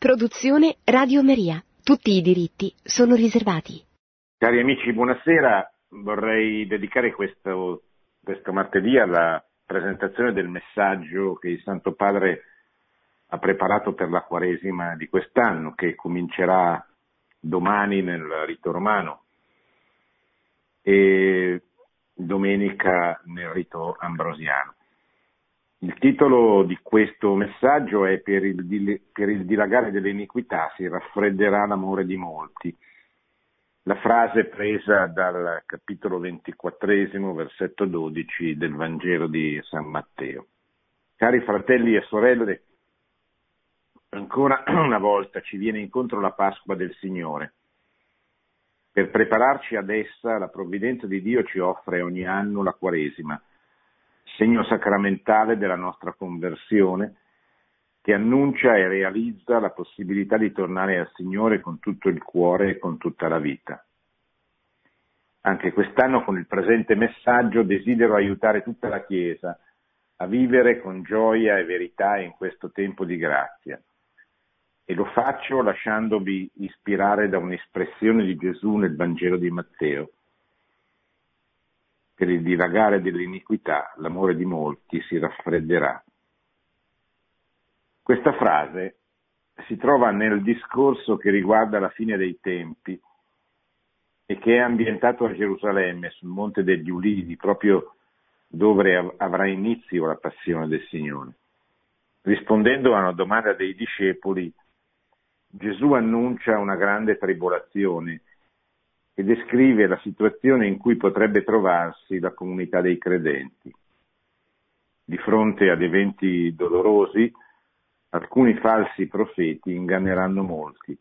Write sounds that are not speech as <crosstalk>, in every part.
Produzione Radio Maria. Tutti i diritti sono riservati. Cari amici, buonasera. Vorrei dedicare questo, questo martedì alla presentazione del messaggio che il Santo Padre ha preparato per la Quaresima di quest'anno, che comincerà domani nel rito romano e domenica nel rito ambrosiano. Il titolo di questo messaggio è per il, per il dilagare dell'iniquità si raffredderà l'amore di molti. La frase è presa dal capitolo 24, versetto 12 del Vangelo di San Matteo. Cari fratelli e sorelle, ancora <clears throat> una volta ci viene incontro la Pasqua del Signore. Per prepararci ad essa, la provvidenza di Dio ci offre ogni anno la Quaresima segno sacramentale della nostra conversione, che annuncia e realizza la possibilità di tornare al Signore con tutto il cuore e con tutta la vita. Anche quest'anno con il presente messaggio desidero aiutare tutta la Chiesa a vivere con gioia e verità in questo tempo di grazia. E lo faccio lasciandovi ispirare da un'espressione di Gesù nel Vangelo di Matteo per il dilagare dell'iniquità l'amore di molti si raffredderà. Questa frase si trova nel discorso che riguarda la fine dei tempi e che è ambientato a Gerusalemme, sul Monte degli Ulivi, proprio dove avrà inizio la passione del Signore. Rispondendo a una domanda dei discepoli, Gesù annuncia una grande tribolazione e descrive la situazione in cui potrebbe trovarsi la comunità dei credenti. Di fronte ad eventi dolorosi, alcuni falsi profeti inganneranno molti,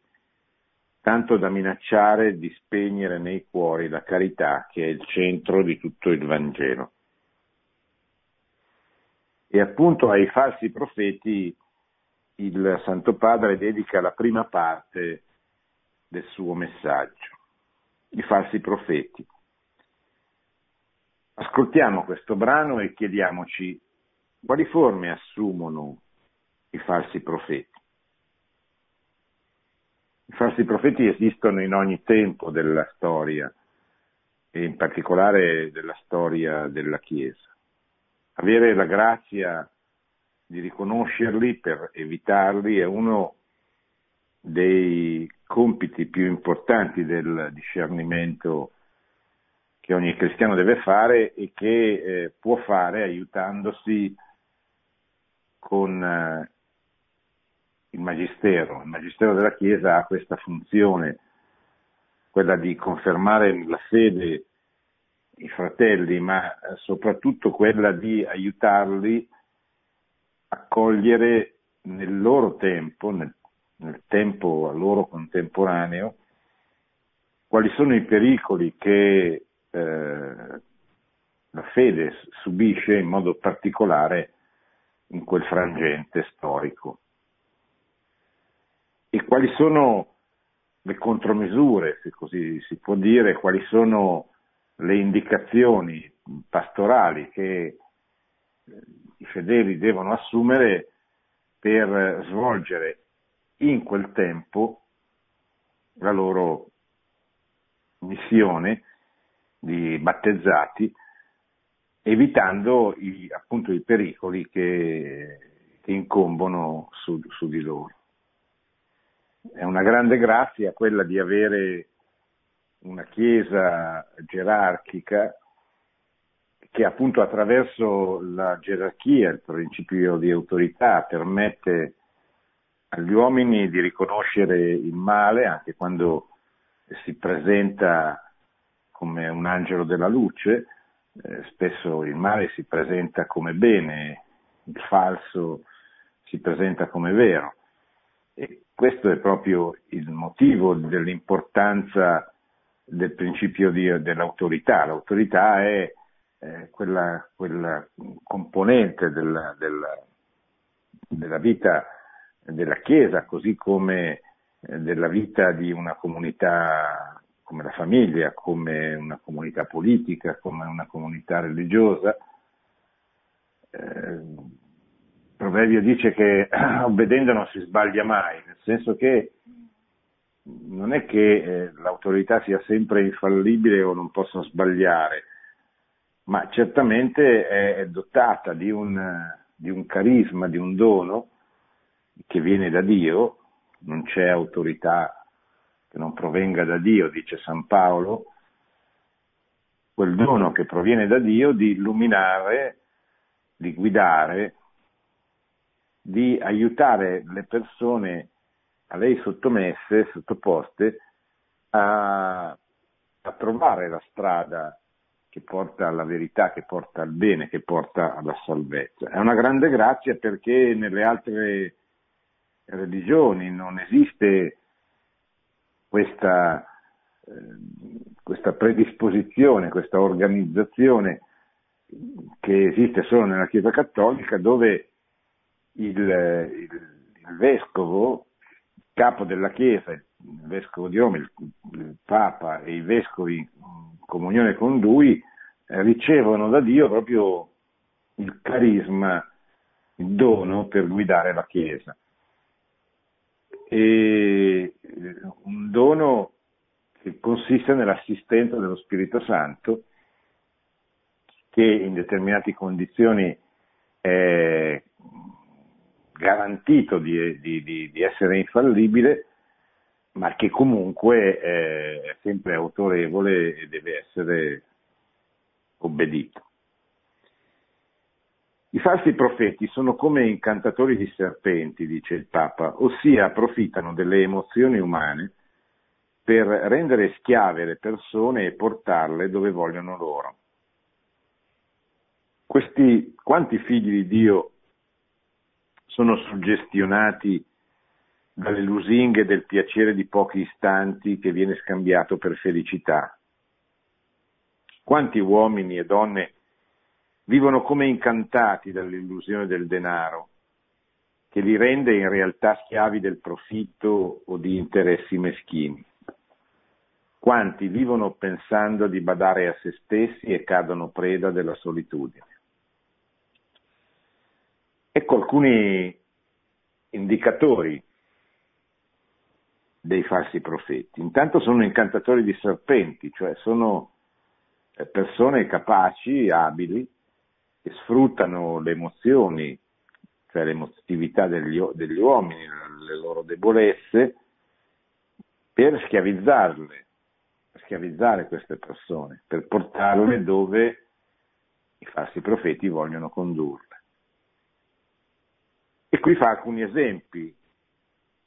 tanto da minacciare di spegnere nei cuori la carità che è il centro di tutto il Vangelo. E appunto ai falsi profeti il Santo Padre dedica la prima parte del suo messaggio i falsi profeti. Ascoltiamo questo brano e chiediamoci quali forme assumono i falsi profeti. I falsi profeti esistono in ogni tempo della storia e in particolare della storia della Chiesa. Avere la grazia di riconoscerli per evitarli è uno dei compiti più importanti del discernimento che ogni cristiano deve fare e che eh, può fare aiutandosi con eh, il Magistero. Il Magistero della Chiesa ha questa funzione, quella di confermare la fede i fratelli, ma soprattutto quella di aiutarli a cogliere nel loro tempo, nel nel tempo a loro contemporaneo, quali sono i pericoli che eh, la fede subisce in modo particolare in quel frangente storico? E quali sono le contromisure, se così si può dire, quali sono le indicazioni pastorali che eh, i fedeli devono assumere per svolgere in quel tempo la loro missione di battezzati, evitando i, appunto i pericoli che, che incombono su, su di loro. È una grande grazia quella di avere una chiesa gerarchica che appunto attraverso la gerarchia, il principio di autorità, permette agli uomini di riconoscere il male anche quando si presenta come un angelo della luce, eh, spesso il male si presenta come bene, il falso si presenta come vero. E questo è proprio il motivo dell'importanza del principio di, dell'autorità. L'autorità è eh, quella, quella, componente della, della, della vita della Chiesa, così come eh, della vita di una comunità come la famiglia, come una comunità politica, come una comunità religiosa. Eh, proverbio dice che <clears throat> obbedendo non si sbaglia mai, nel senso che non è che eh, l'autorità sia sempre infallibile o non possa sbagliare, ma certamente è dotata di un, di un carisma, di un dono che viene da Dio, non c'è autorità che non provenga da Dio, dice San Paolo, quel dono che proviene da Dio di illuminare, di guidare, di aiutare le persone a lei sottomesse, sottoposte, a, a trovare la strada che porta alla verità, che porta al bene, che porta alla salvezza. È una grande grazia perché nelle altre religioni non esiste questa, eh, questa predisposizione, questa organizzazione che esiste solo nella Chiesa Cattolica dove il, il, il vescovo, capo della Chiesa, il vescovo di Roma, il, il Papa e i vescovi in comunione con lui eh, ricevono da Dio proprio il carisma, il dono per guidare la Chiesa. E eh, un dono che consiste nell'assistenza dello Spirito Santo che in determinate condizioni è garantito di, di, di, di essere infallibile, ma che comunque è sempre autorevole e deve essere obbedito. I falsi profeti sono come incantatori di serpenti, dice il Papa, ossia approfittano delle emozioni umane per rendere schiave le persone e portarle dove vogliono loro. Questi, quanti figli di Dio sono suggestionati dalle lusinghe del piacere di pochi istanti che viene scambiato per felicità. Quanti uomini e donne vivono come incantati dall'illusione del denaro, che li rende in realtà schiavi del profitto o di interessi meschini. Quanti vivono pensando di badare a se stessi e cadono preda della solitudine. Ecco alcuni indicatori dei falsi profeti. Intanto sono incantatori di serpenti, cioè sono eh, persone capaci, abili, che sfruttano le emozioni, cioè l'emotività degli, degli uomini, le loro debolezze, per schiavizzarle, per schiavizzare queste persone, per portarle dove i falsi profeti vogliono condurle. E qui fa alcuni esempi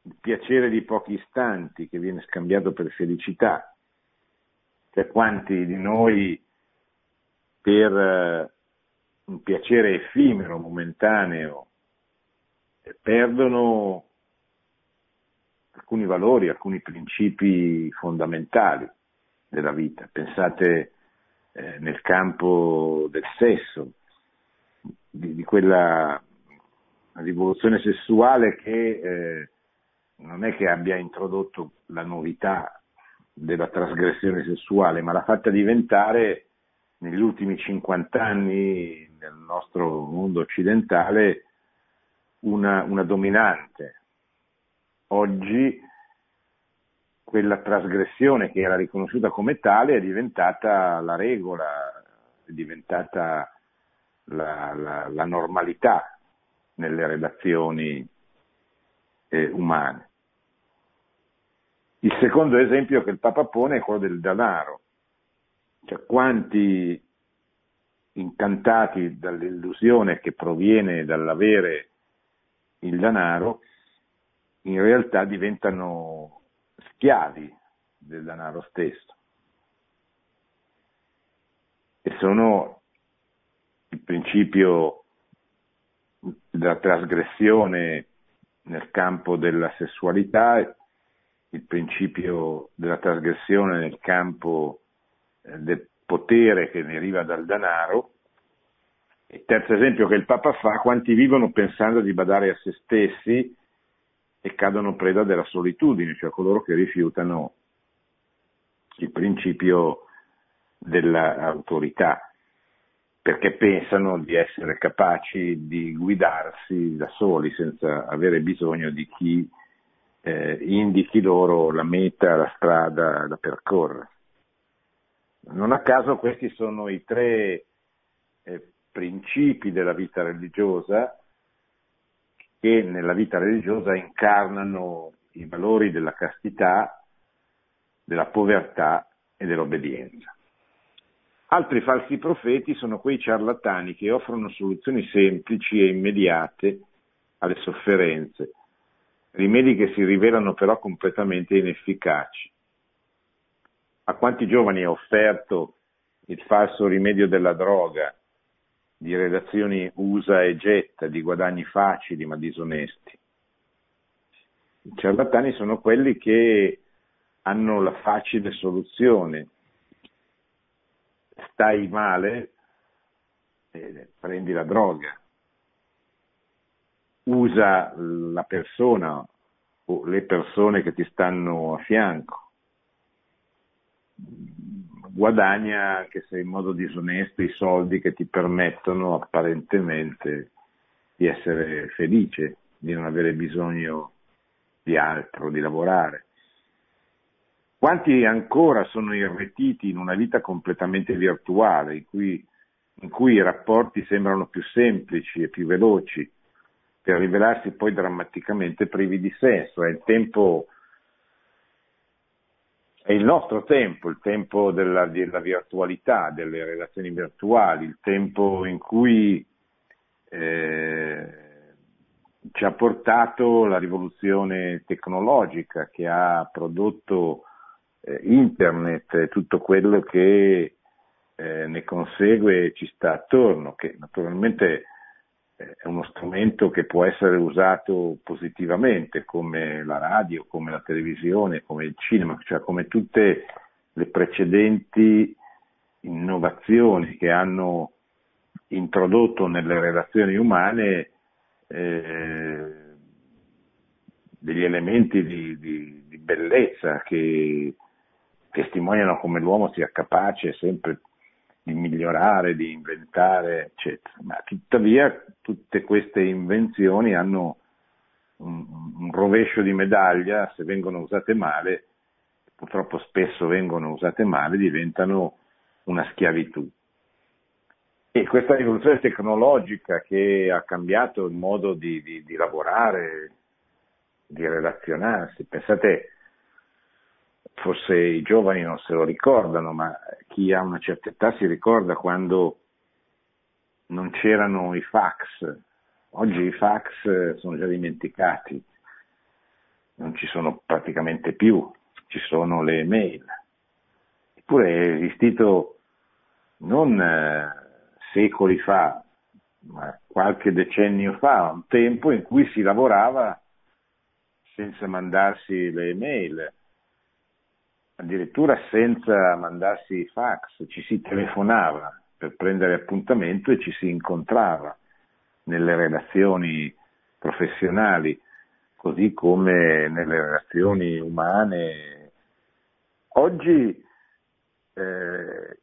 il piacere di pochi istanti che viene scambiato per felicità. Cioè quanti di noi per eh, un piacere effimero, momentaneo, perdono alcuni valori, alcuni principi fondamentali della vita. Pensate eh, nel campo del sesso, di, di quella rivoluzione sessuale che eh, non è che abbia introdotto la novità della trasgressione sessuale, ma l'ha fatta diventare negli ultimi 50 anni nel nostro mondo occidentale una, una dominante. Oggi quella trasgressione che era riconosciuta come tale è diventata la regola, è diventata la, la, la normalità nelle relazioni eh, umane. Il secondo esempio che il Papa pone è quello del denaro, cioè quanti incantati dall'illusione che proviene dall'avere il denaro, in realtà diventano schiavi del denaro stesso. E sono il principio della trasgressione nel campo della sessualità il principio della trasgressione nel campo del potere che deriva dal denaro. Il terzo esempio che il Papa fa, quanti vivono pensando di badare a se stessi e cadono preda della solitudine, cioè coloro che rifiutano il principio dell'autorità, perché pensano di essere capaci di guidarsi da soli senza avere bisogno di chi eh, indichi loro la meta, la strada da percorrere. Non a caso questi sono i tre eh, principi della vita religiosa che nella vita religiosa incarnano i valori della castità, della povertà e dell'obbedienza. Altri falsi profeti sono quei ciarlatani che offrono soluzioni semplici e immediate alle sofferenze, rimedi che si rivelano però completamente inefficaci. A quanti giovani ha offerto il falso rimedio della droga, di relazioni usa e getta, di guadagni facili ma disonesti? I ciarlatani sono quelli che hanno la facile soluzione. Stai male, eh, prendi la droga. Usa la persona o le persone che ti stanno a fianco. Guadagna, anche se in modo disonesto, i soldi che ti permettono apparentemente di essere felice, di non avere bisogno di altro, di lavorare. Quanti ancora sono irretiti in una vita completamente virtuale, in cui, in cui i rapporti sembrano più semplici e più veloci, per rivelarsi poi drammaticamente privi di senso. È il tempo, è il nostro tempo, il tempo della, della virtualità, delle relazioni virtuali, il tempo in cui eh, ci ha portato la rivoluzione tecnologica che ha prodotto eh, internet e tutto quello che eh, ne consegue ci sta attorno, che naturalmente è uno strumento che può essere usato positivamente come la radio, come la televisione, come il cinema, cioè come tutte le precedenti innovazioni che hanno introdotto nelle relazioni umane eh, degli elementi di, di, di bellezza che testimoniano come l'uomo sia capace sempre di migliorare, di inventare, eccetera. Ma tuttavia tutte queste invenzioni hanno un, un rovescio di medaglia, se vengono usate male, purtroppo spesso vengono usate male, diventano una schiavitù. E questa rivoluzione tecnologica che ha cambiato il modo di, di, di lavorare, di relazionarsi, pensate forse i giovani non se lo ricordano, ma chi ha una certa età si ricorda quando non c'erano i fax. Oggi i fax sono già dimenticati, non ci sono praticamente più, ci sono le mail. Eppure è esistito non eh, secoli fa, ma qualche decennio fa, un tempo in cui si lavorava senza mandarsi le mail addirittura senza mandarsi fax, ci si telefonava per prendere appuntamento e ci si incontrava nelle relazioni professionali, così come nelle relazioni umane. Oggi eh,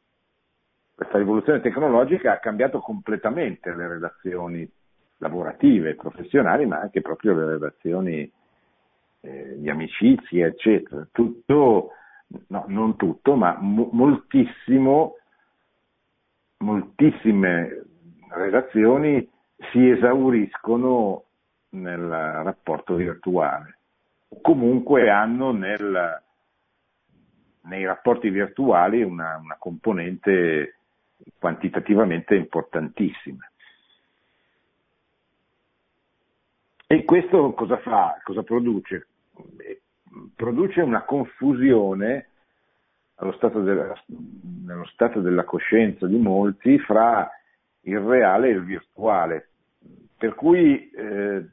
questa rivoluzione tecnologica ha cambiato completamente le relazioni lavorative, professionali, ma anche proprio le relazioni eh, di amicizia, eccetera. Tutto no, non tutto, ma mo- moltissimo, moltissime relazioni si esauriscono nel rapporto virtuale, o comunque hanno nel, nei rapporti virtuali una, una componente quantitativamente importantissima. E questo cosa fa? Cosa produce? Produce una confusione stato della, nello stato della coscienza di molti fra il reale e il virtuale, per cui eh,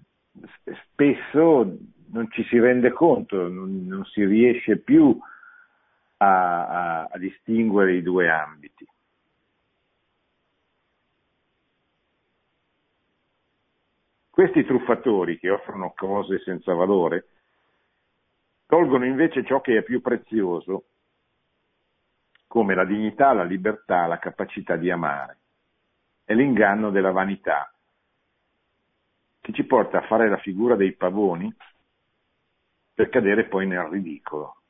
spesso non ci si rende conto, non, non si riesce più a, a, a distinguere i due ambiti. Questi truffatori che offrono cose senza valore tolgono invece ciò che è più prezioso, come la dignità, la libertà, la capacità di amare. È l'inganno della vanità, che ci porta a fare la figura dei pavoni per cadere poi nel ridicolo.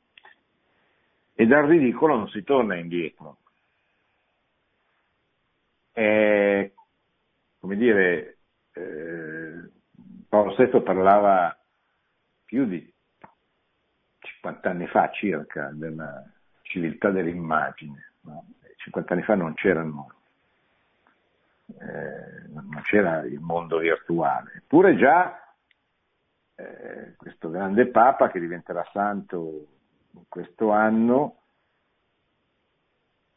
E dal ridicolo non si torna indietro. È, come dire, eh, Paolo VI parlava più di 50 anni fa circa della civiltà dell'immagine. No? 50 anni fa non c'erano eh, non c'era il mondo virtuale. Eppure già eh, questo grande Papa che diventerà santo questo anno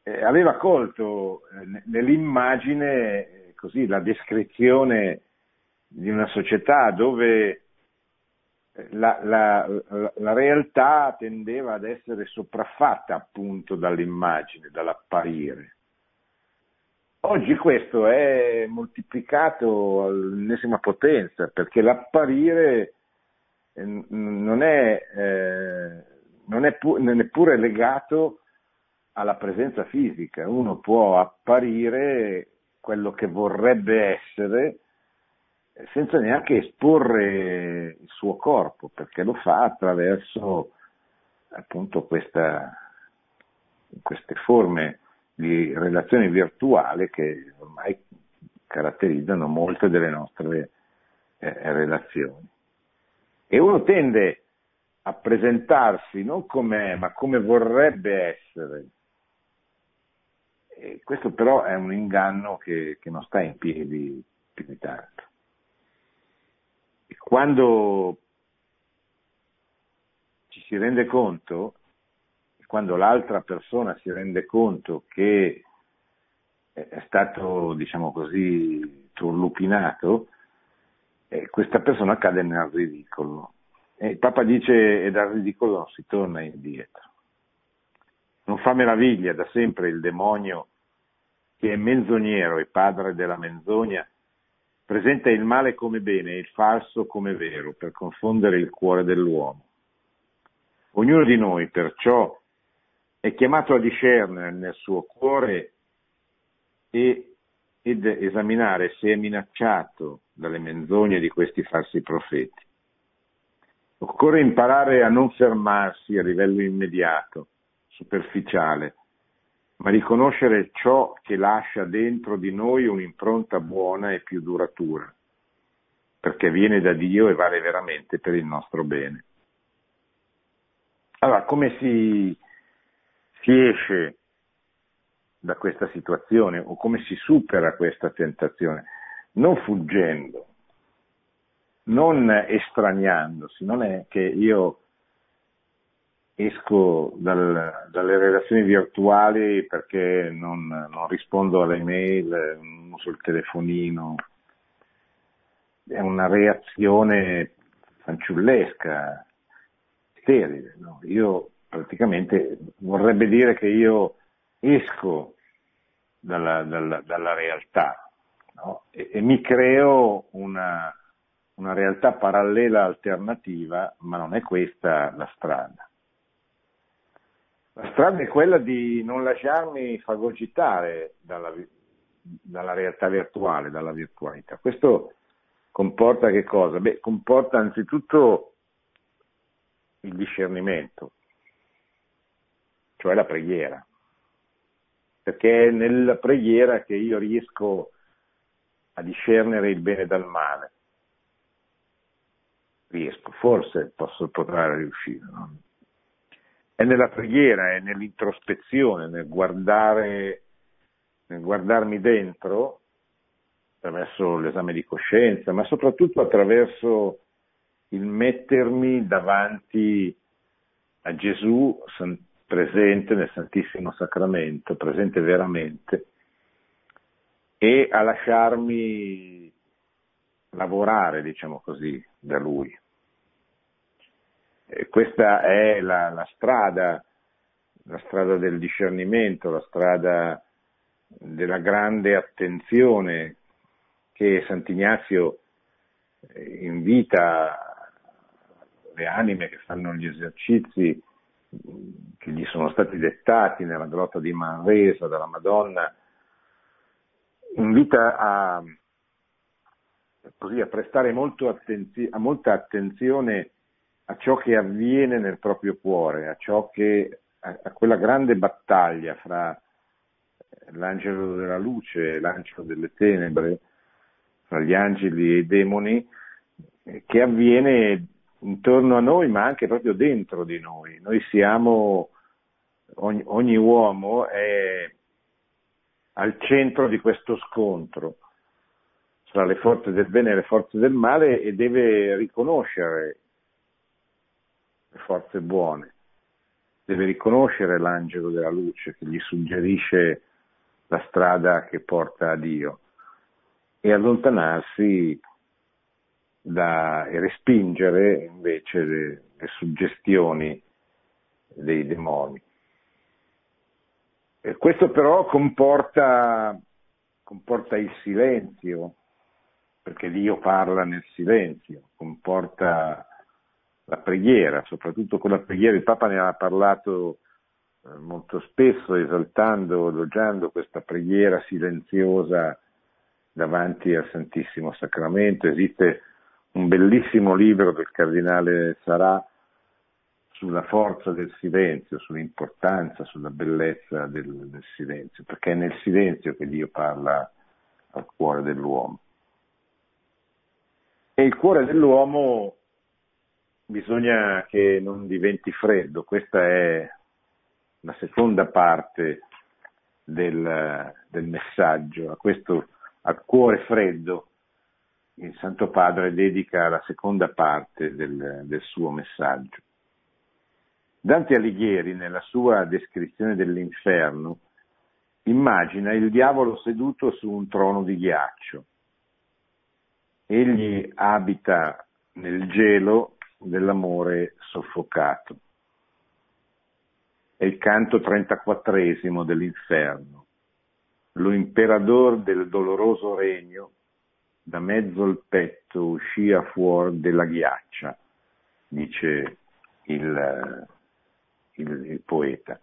eh, aveva colto eh, nell'immagine eh, così la descrizione di una società dove la, la, la, realtà tendeva ad essere sopraffatta appunto dall'immagine, dall'apparire. Oggi questo è moltiplicato all'ennesima potenza perché l'apparire eh, non è, eh, non è pu- neppure legato alla presenza fisica. Uno può apparire quello che vorrebbe essere senza neanche esporre il suo corpo, perché lo fa attraverso appunto questa, queste forme di relazione virtuale che ormai caratterizzano molte delle nostre eh, relazioni. E uno tende a presentarsi non come è, ma come vorrebbe essere. E questo però è un inganno che, che non sta in piedi più di tanto. Quando ci si rende conto quando l'altra persona si rende conto che è stato, diciamo così, turlupinato, eh, questa persona cade nel ridicolo. E il Papa dice e dal ridicolo non si torna indietro. Non fa meraviglia da sempre il demonio che è menzognero e padre della menzogna, presenta il male come bene e il falso come vero per confondere il cuore dell'uomo. Ognuno di noi perciò è chiamato a discernere nel suo cuore e, ed esaminare se è minacciato dalle menzogne di questi falsi profeti. Occorre imparare a non fermarsi a livello immediato, superficiale, ma riconoscere ciò che lascia dentro di noi un'impronta buona e più duratura, perché viene da Dio e vale veramente per il nostro bene. Allora, come si si esce da questa situazione o come si supera questa tentazione? Non fuggendo, non estraniandosi, non è che io esco dal, dalle relazioni virtuali perché non, non rispondo alle mail, non uso il telefonino, è una reazione fanciullesca, sterile. No? Io praticamente vorrebbe dire che io esco dalla, dalla, dalla realtà no? e, e, mi creo una, una realtà parallela alternativa, ma non è questa la strada. La strada è quella di non lasciarmi fagocitare dalla, dalla realtà virtuale, dalla virtualità. Questo comporta che cosa? Beh, comporta anzitutto il discernimento, cioè la preghiera. Perché è nella preghiera che io riesco a discernere il bene dal male. Riesco, forse posso potrà riuscire. No? È nella preghiera, è nell'introspezione, nel guardare, nel guardarmi dentro, attraverso l'esame di coscienza, ma soprattutto attraverso il mettermi davanti a Gesù presente nel Santissimo Sacramento, presente veramente, e a lasciarmi lavorare, diciamo così, da lui. E questa è la, la strada, la strada del discernimento, la strada della grande attenzione che Sant'Ignazio eh, invita le anime che fanno gli esercizi che gli sono stati dettati nella grotta di Manresa dalla Madonna, invita a, così, a prestare attenzi- a molta attenzione a ciò che avviene nel proprio cuore, a, ciò che, a, a quella grande battaglia fra l'angelo della luce e l'angelo delle tenebre, fra gli angeli e i demoni, eh, che avviene intorno a noi, ma anche proprio dentro di noi. Noi siamo, ogni, ogni uomo è al centro di questo scontro tra le forze del bene e le forze del male e deve riconoscere le forze buone, deve riconoscere l'angelo della luce che gli suggerisce la strada che porta a Dio e allontanarsi da, e respingere invece le, le suggestioni dei demoni. E questo però comporta, comporta il silenzio, perché Dio parla nel silenzio, comporta la preghiera, soprattutto con la preghiera, il Papa ne ha parlato eh, molto spesso esaltando, elogiando questa preghiera silenziosa davanti al Santissimo Sacramento. Esiste un bellissimo libro del Cardinale Sarà sulla forza del silenzio, sull'importanza, sulla bellezza del, del, silenzio, perché è nel silenzio che Dio parla al cuore dell'uomo. E il cuore dell'uomo bisogna che non diventi freddo, questa è la seconda parte del, del messaggio, a questo al cuore freddo il Santo Padre dedica la seconda parte del, del suo messaggio. Dante Alighieri, nella sua descrizione dell'inferno, immagina il diavolo seduto su un trono di ghiaccio. Egli abita nel gelo dell'amore soffocato. È il canto 34 dell'inferno. Lo imperador del doloroso regno da mezzo il petto uscia fuori della ghiaccia, dice il, il, il poeta.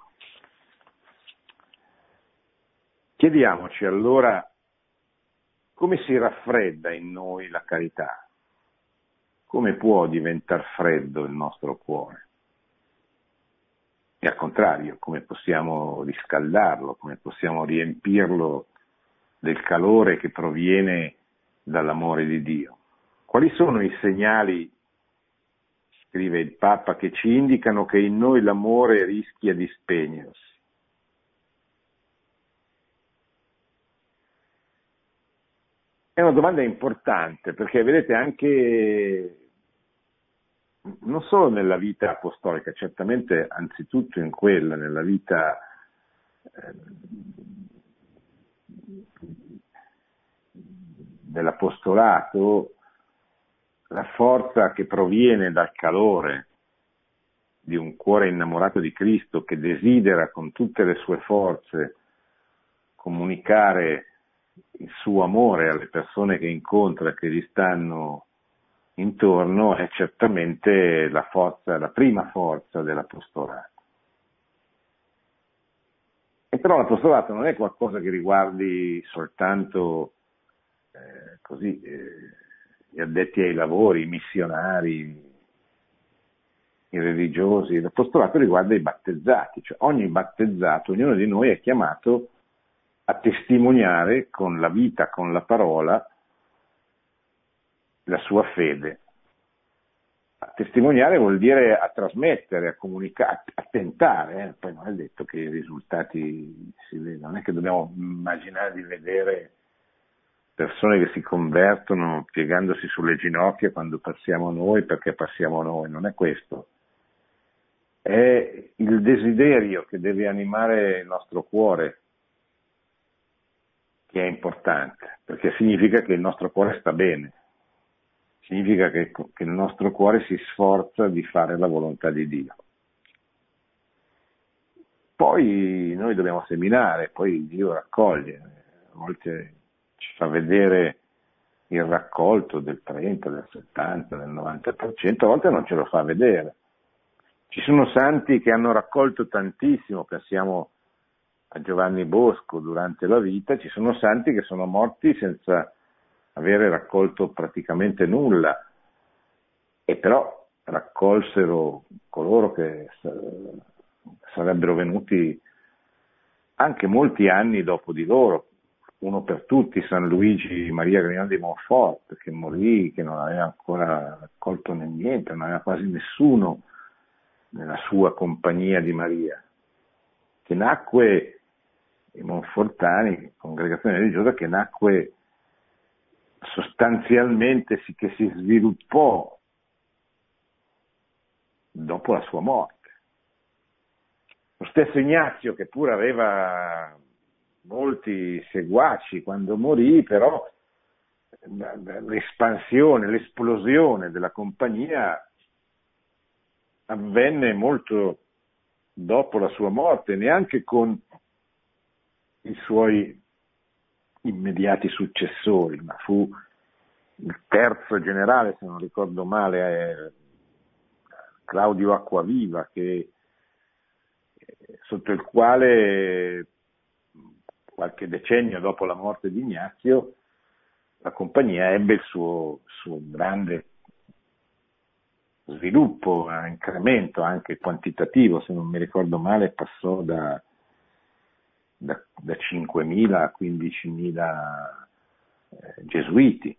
Chiediamoci allora come si raffredda in noi la carità, come può diventare freddo il nostro cuore e al contrario come possiamo riscaldarlo, come possiamo riempirlo del calore che proviene dall'amore di Dio. Quali sono i segnali, scrive il Papa, che ci indicano che in noi l'amore rischia di spegnersi? È una domanda importante perché vedete anche non solo nella vita apostolica, certamente anzitutto in quella, nella vita eh, dell'apostolato, la forza che proviene dal calore di un cuore innamorato di Cristo che desidera con tutte le sue forze comunicare il suo amore alle persone che incontra, che gli stanno intorno, è certamente la forza, la prima forza dell'apostolato. E però l'apostolato non è qualcosa che riguardi soltanto eh, così, eh, gli addetti ai lavori, i missionari, i religiosi, l'apostolato riguarda i battezzati, cioè ogni battezzato, ognuno di noi è chiamato a testimoniare con la vita, con la parola, la sua fede. A testimoniare vuol dire a trasmettere, a comunicare, a tentare, eh? poi non è detto che i risultati si vedano, non è che dobbiamo immaginare di vedere persone che si convertono piegandosi sulle ginocchia quando passiamo noi perché passiamo noi, non è questo. È il desiderio che deve animare il nostro cuore che è importante, perché significa che il nostro cuore sta bene, significa che, che il nostro cuore si sforza di fare la volontà di Dio. Poi noi dobbiamo seminare, poi Dio raccoglie, a volte ci fa vedere il raccolto del 30, del 70, del 90%, a volte non ce lo fa vedere. Ci sono santi che hanno raccolto tantissimo, pensiamo a Giovanni Bosco durante la vita, ci sono santi che sono morti senza avere raccolto praticamente nulla, e però raccolsero coloro che sarebbero venuti anche molti anni dopo di loro, uno per tutti, San Luigi Maria Grignani di Montfort, che morì, che non aveva ancora raccolto niente, non aveva quasi nessuno nella sua compagnia di Maria, che nacque, i Monfortani, congregazione religiosa, che nacque sostanzialmente, che si sviluppò dopo la sua morte. Lo stesso Ignazio, che pure aveva molti seguaci quando morì, però l'espansione, l'esplosione della compagnia avvenne molto dopo la sua morte, neanche con i suoi immediati successori, ma fu il terzo generale, se non ricordo male, Claudio Acquaviva, che, sotto il quale qualche decennio dopo la morte di Ignazio la compagnia ebbe il suo, suo grande sviluppo, incremento anche quantitativo, se non mi ricordo male passò da, da, da 5.000 a 15.000 eh, gesuiti.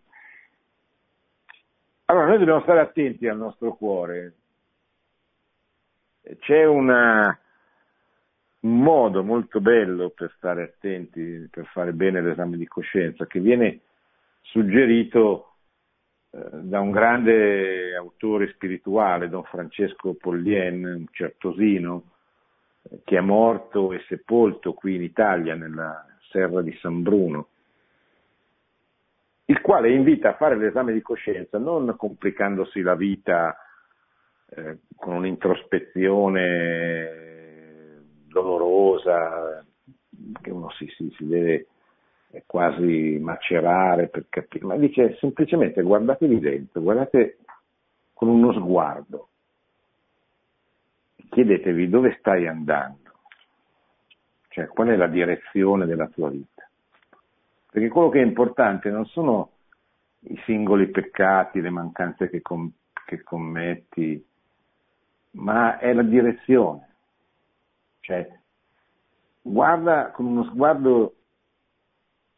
Allora noi dobbiamo stare attenti al nostro cuore. C'è una, un modo molto bello per stare attenti, per fare bene l'esame di coscienza, che viene suggerito eh, da un grande autore spirituale, Don Francesco Pollien, un certosino, che è morto e sepolto qui in Italia, nella serra di San Bruno, il quale invita a fare l'esame di coscienza non complicandosi la vita eh, con un'introspezione dolorosa, che uno si, si, si deve quasi macerare per capire, ma dice semplicemente guardatevi dentro, guardate con uno sguardo, chiedetevi dove stai andando, cioè qual è la direzione della tua vita. Perché quello che è importante non sono i singoli peccati, le mancanze che, com- che commetti, ma è la direzione. Cioè, guarda con uno sguardo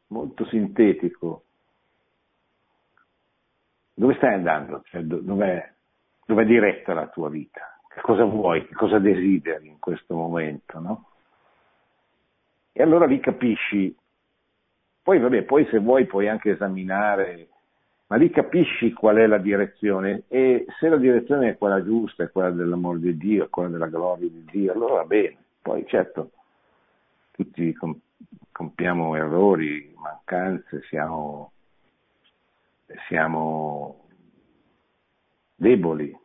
molto sintetico. Dove stai andando? Cioè, dov'è, dov'è diretta la tua vita? Che cosa vuoi? Che cosa desideri in questo momento? No? E allora lì capisci. Poi, vabbè, poi se vuoi puoi anche esaminare, ma lì capisci qual è la direzione e se la direzione è quella giusta, è quella dell'amore di Dio, è quella della gloria di Dio, allora va bene. Poi certo, tutti compiamo errori, mancanze, siamo, siamo deboli.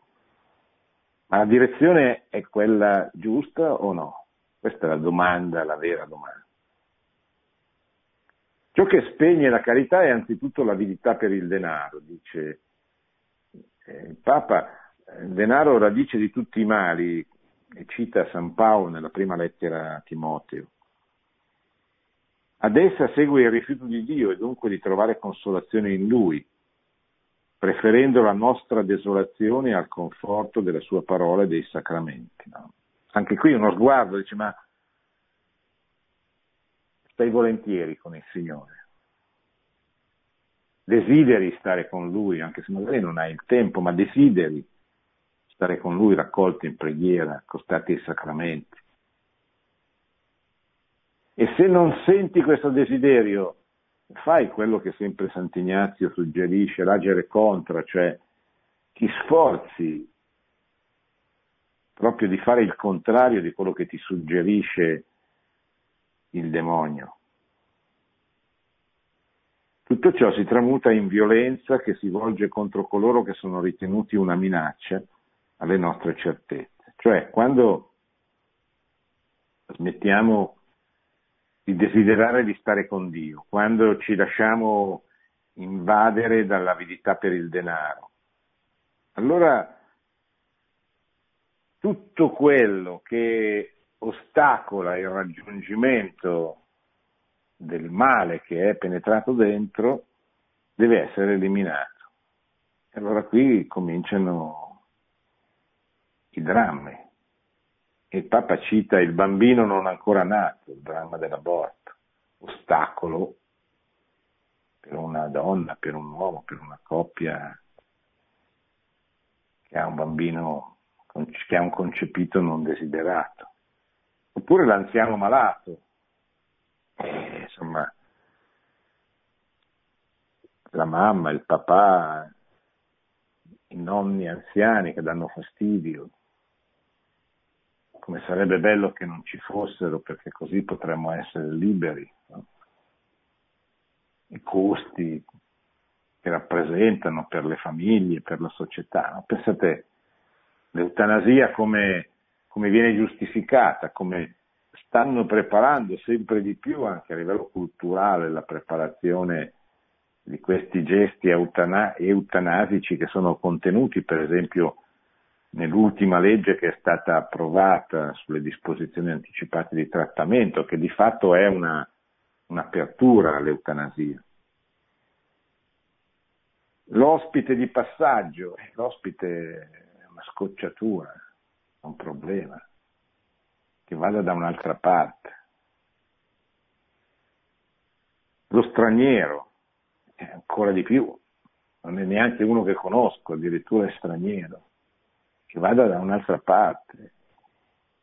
Ma la direzione è quella giusta o no? Questa è la domanda, la vera domanda. Ciò che spegne la carità è anzitutto l'avidità per il denaro, dice eh, il Papa. Il denaro radice di tutti i mali, e cita San Paolo nella prima lettera a Timoteo. Ad essa segue il rifiuto di Dio e dunque di trovare consolazione in Lui, preferendo la nostra desolazione al conforto della sua parola e dei sacramenti. No? Anche qui uno sguardo dice ma stai volentieri con il Signore. Desideri stare con Lui, anche se magari non hai il tempo, ma desideri stare con Lui raccolto in preghiera, accostati ai sacramenti. E se non senti questo desiderio, fai quello che sempre Sant'Ignazio suggerisce, l'agere contra, cioè ti sforzi proprio di fare il contrario di quello che ti suggerisce il demonio. Tutto ciò si tramuta in violenza che si volge contro coloro che sono ritenuti una minaccia alle nostre certezze. Cioè, quando smettiamo di desiderare di stare con Dio, quando ci lasciamo invadere dall'avidità per il denaro. Allora tutto quello che ostacola il raggiungimento del male che è penetrato dentro deve essere eliminato. E allora qui cominciano i drammi. Il Papa cita il bambino non ancora nato, il dramma dell'aborto, ostacolo per una donna, per un uomo, per una coppia che ha un bambino, che ha un concepito non desiderato. Oppure l'anziano malato, eh, insomma, la mamma, il papà, i nonni anziani che danno fastidio, come sarebbe bello che non ci fossero perché così potremmo essere liberi. No? I costi che rappresentano per le famiglie, per la società. No? Pensate, l'eutanasia come, come viene giustificata, come stanno preparando sempre di più anche a livello culturale la preparazione di questi gesti eutana- eutanasici che sono contenuti per esempio nell'ultima legge che è stata approvata sulle disposizioni anticipate di trattamento, che di fatto è una, un'apertura all'eutanasia. L'ospite di passaggio, eh, l'ospite è una scocciatura, è un problema, che vada da un'altra parte. Lo straniero, ancora di più, non è neanche uno che conosco, addirittura è straniero che vada da un'altra parte.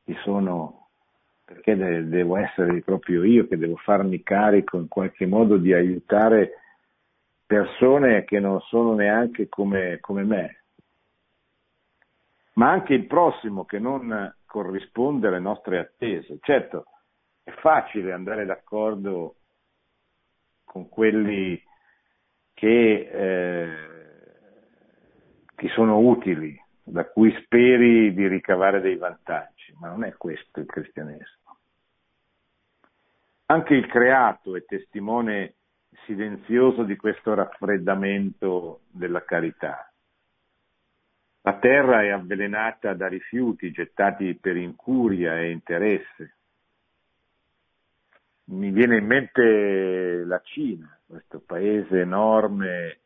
Ci sono, perché de- devo essere proprio io che devo farmi carico in qualche modo di aiutare persone che non sono neanche come, come me, ma anche il prossimo che non corrisponde alle nostre attese. Certo, è facile andare d'accordo con quelli che eh, ti sono utili, da cui speri di ricavare dei vantaggi, ma non è questo il cristianesimo. Anche il creato è testimone silenzioso di questo raffreddamento della carità. La terra è avvelenata da rifiuti gettati per incuria e interesse. Mi viene in mente la Cina, questo paese enorme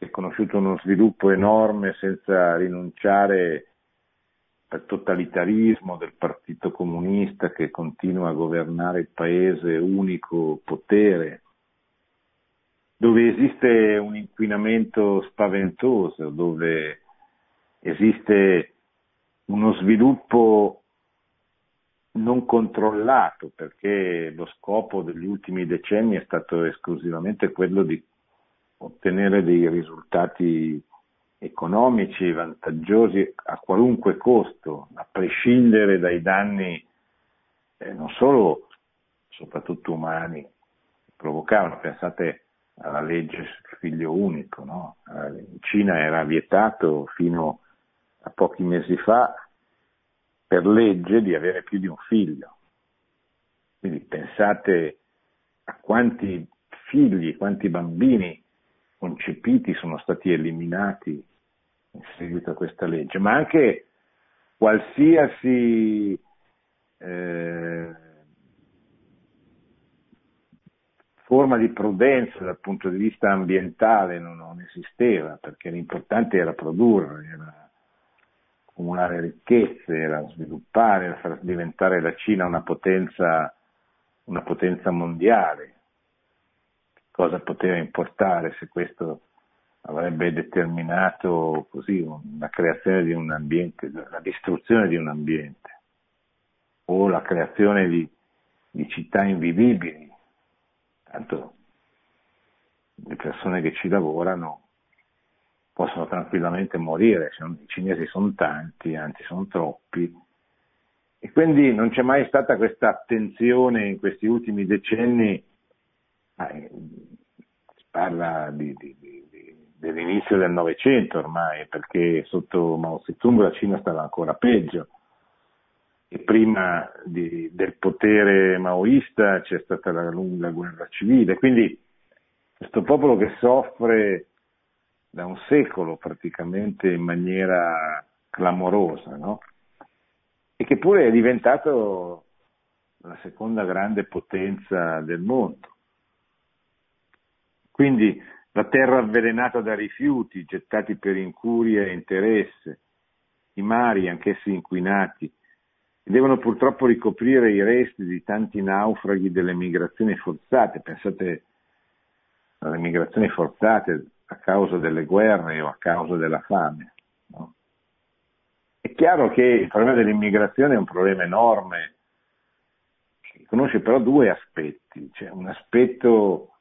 ha conosciuto uno sviluppo enorme senza rinunciare al totalitarismo del Partito Comunista che continua a governare il paese unico potere, dove esiste un inquinamento spaventoso, dove esiste uno sviluppo non controllato, perché lo scopo degli ultimi decenni è stato esclusivamente quello di ottenere dei risultati economici vantaggiosi a qualunque costo, a prescindere dai danni eh, non solo, soprattutto umani, provocavano. Pensate alla legge sul figlio unico, no? Eh, in Cina era vietato fino a pochi mesi fa per legge di avere più di un figlio. Quindi pensate a quanti figli, quanti bambini concepiti sono stati eliminati in seguito a questa legge, ma anche qualsiasi eh, forma di prudenza dal punto di vista ambientale non, non esisteva, perché l'importante era produrre, era accumulare ricchezze, era sviluppare, era far diventare la Cina una potenza, una potenza mondiale cosa poteva importare se questo avrebbe determinato così la creazione di un ambiente, la distruzione di un ambiente o la creazione di, di città invivibili. Tanto le persone che ci lavorano possono tranquillamente morire, i cinesi sono tanti, anzi sono troppi, e quindi non c'è mai stata questa attenzione in questi ultimi decenni parla di, di, di, dell'inizio del Novecento ormai, perché sotto Mao Zedong la Cina stava ancora peggio e prima del potere maoista c'è stata la lunga guerra civile. Quindi questo popolo che soffre da un secolo praticamente in maniera clamorosa, no? e che pure è diventato la seconda grande potenza del mondo. Quindi la terra avvelenata da rifiuti gettati per incuria e interesse, i mari, anch'essi inquinati, devono purtroppo ricoprire i resti di tanti naufraghi delle migrazioni forzate. Pensate alle migrazioni forzate a causa delle guerre o a causa della fame. No? È chiaro che il problema dell'immigrazione è un problema enorme, che conosce però due aspetti. C'è un aspetto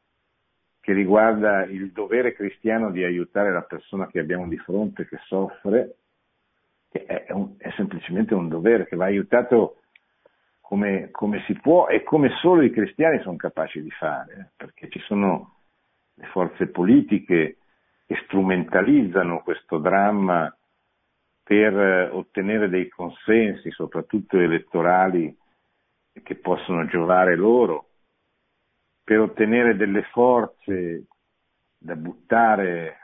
che riguarda il dovere cristiano di aiutare la persona che abbiamo di fronte che soffre, che è, un, è semplicemente un dovere che va aiutato come, come, si può e come solo i cristiani sono capaci di fare, perché ci sono le forze politiche che strumentalizzano questo dramma per ottenere dei consensi, soprattutto elettorali, che possono giovare loro, per ottenere delle forze da buttare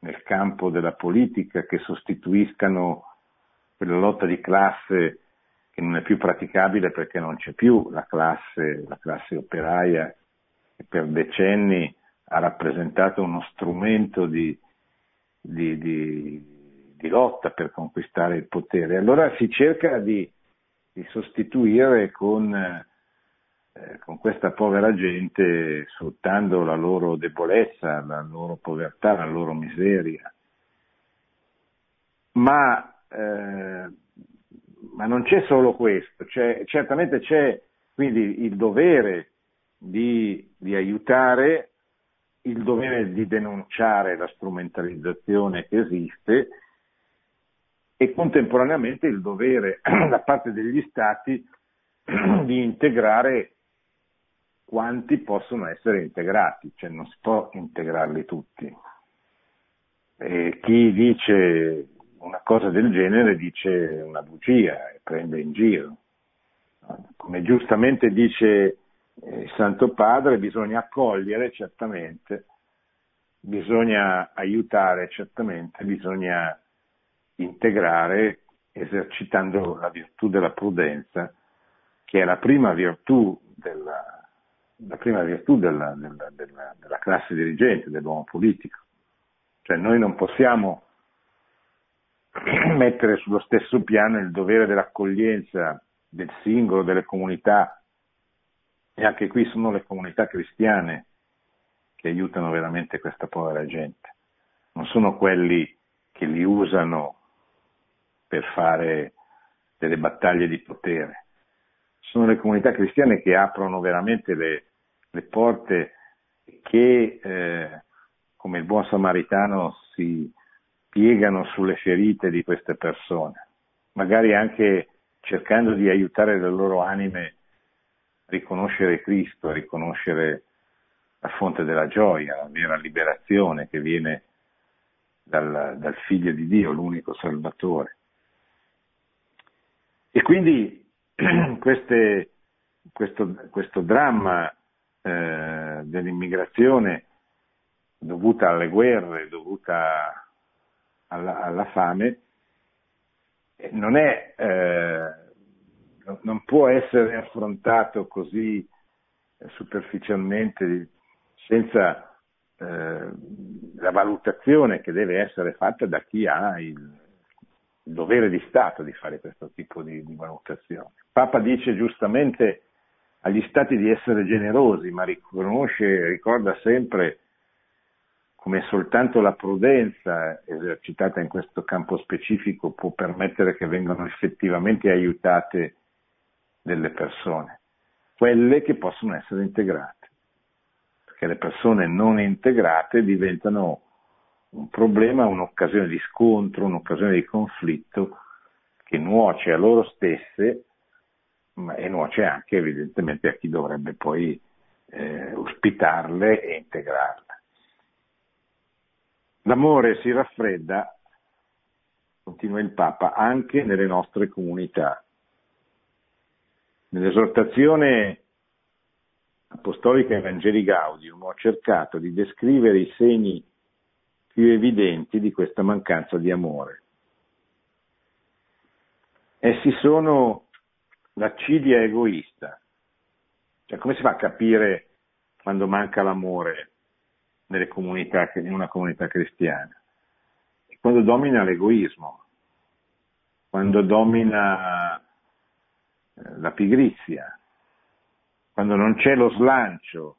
nel campo della politica che sostituiscano quella lotta di classe che non è più praticabile perché non c'è più la classe, la classe operaia che per decenni ha rappresentato uno strumento di, di, di, di lotta per conquistare il potere. Allora si cerca di, sostituire con, eh, con questa povera gente sfruttando la loro debolezza, la loro povertà, la loro miseria. Ma eh, ma non c'è solo questo, c'è, certamente c'è quindi il dovere di, di, aiutare, il dovere di denunciare la strumentalizzazione che esiste e contemporaneamente il dovere <clears throat> da parte degli Stati <clears throat> di integrare quanti possono essere integrati, cioè non si può integrarli tutti. E chi dice una cosa del genere dice una bugia e prende in giro. Come giustamente dice eh, il Santo Padre, bisogna accogliere certamente, bisogna aiutare certamente, bisogna integrare esercitando la virtù della prudenza, che è la prima virtù la prima virtù della, della, della, della classe dirigente, dell'uomo politico. Cioè noi non possiamo <clears throat> mettere sullo stesso piano il dovere dell'accoglienza del singolo, delle comunità, e anche qui sono le comunità cristiane che aiutano veramente questa povera gente, non sono quelli che li usano per fare delle battaglie di potere, sono le comunità cristiane che aprono veramente le, le porte che, eh, come il buon samaritano, si, piegano sulle ferite di queste persone, magari anche cercando di aiutare le loro anime a riconoscere Cristo, a riconoscere la fonte della gioia, la vera liberazione che viene dal, dal Figlio di Dio, l'unico Salvatore. E quindi <clears throat> queste, questo, questo, dramma eh, dell'immigrazione dovuta alle guerre, dovuta alla, alla fame, non, è, eh, non può essere affrontato così eh, superficialmente senza eh, la valutazione che deve essere fatta da chi ha il, il dovere di Stato di fare questo tipo di, di valutazione. Papa dice giustamente agli Stati di essere generosi, ma riconosce, ricorda sempre come soltanto la prudenza esercitata in questo campo specifico può permettere che vengano effettivamente aiutate delle persone, quelle che possono essere integrate, perché le persone non integrate diventano un problema, un'occasione di scontro, un'occasione di conflitto che nuoce a loro stesse ma, e nuoce anche evidentemente a chi dovrebbe poi eh, ospitarle e integrarle. L'amore si raffredda, continua il Papa, anche nelle nostre comunità. Nell'esortazione apostolica Evangeli Gaudium ho cercato di descrivere i segni più evidenti di questa mancanza di amore. Essi sono l'accidia egoista. Cioè, come si fa a capire quando manca l'amore nelle comunità, in una comunità cristiana, quando domina l'egoismo. quando domina eh, la pigrizia, quando non c'è lo slancio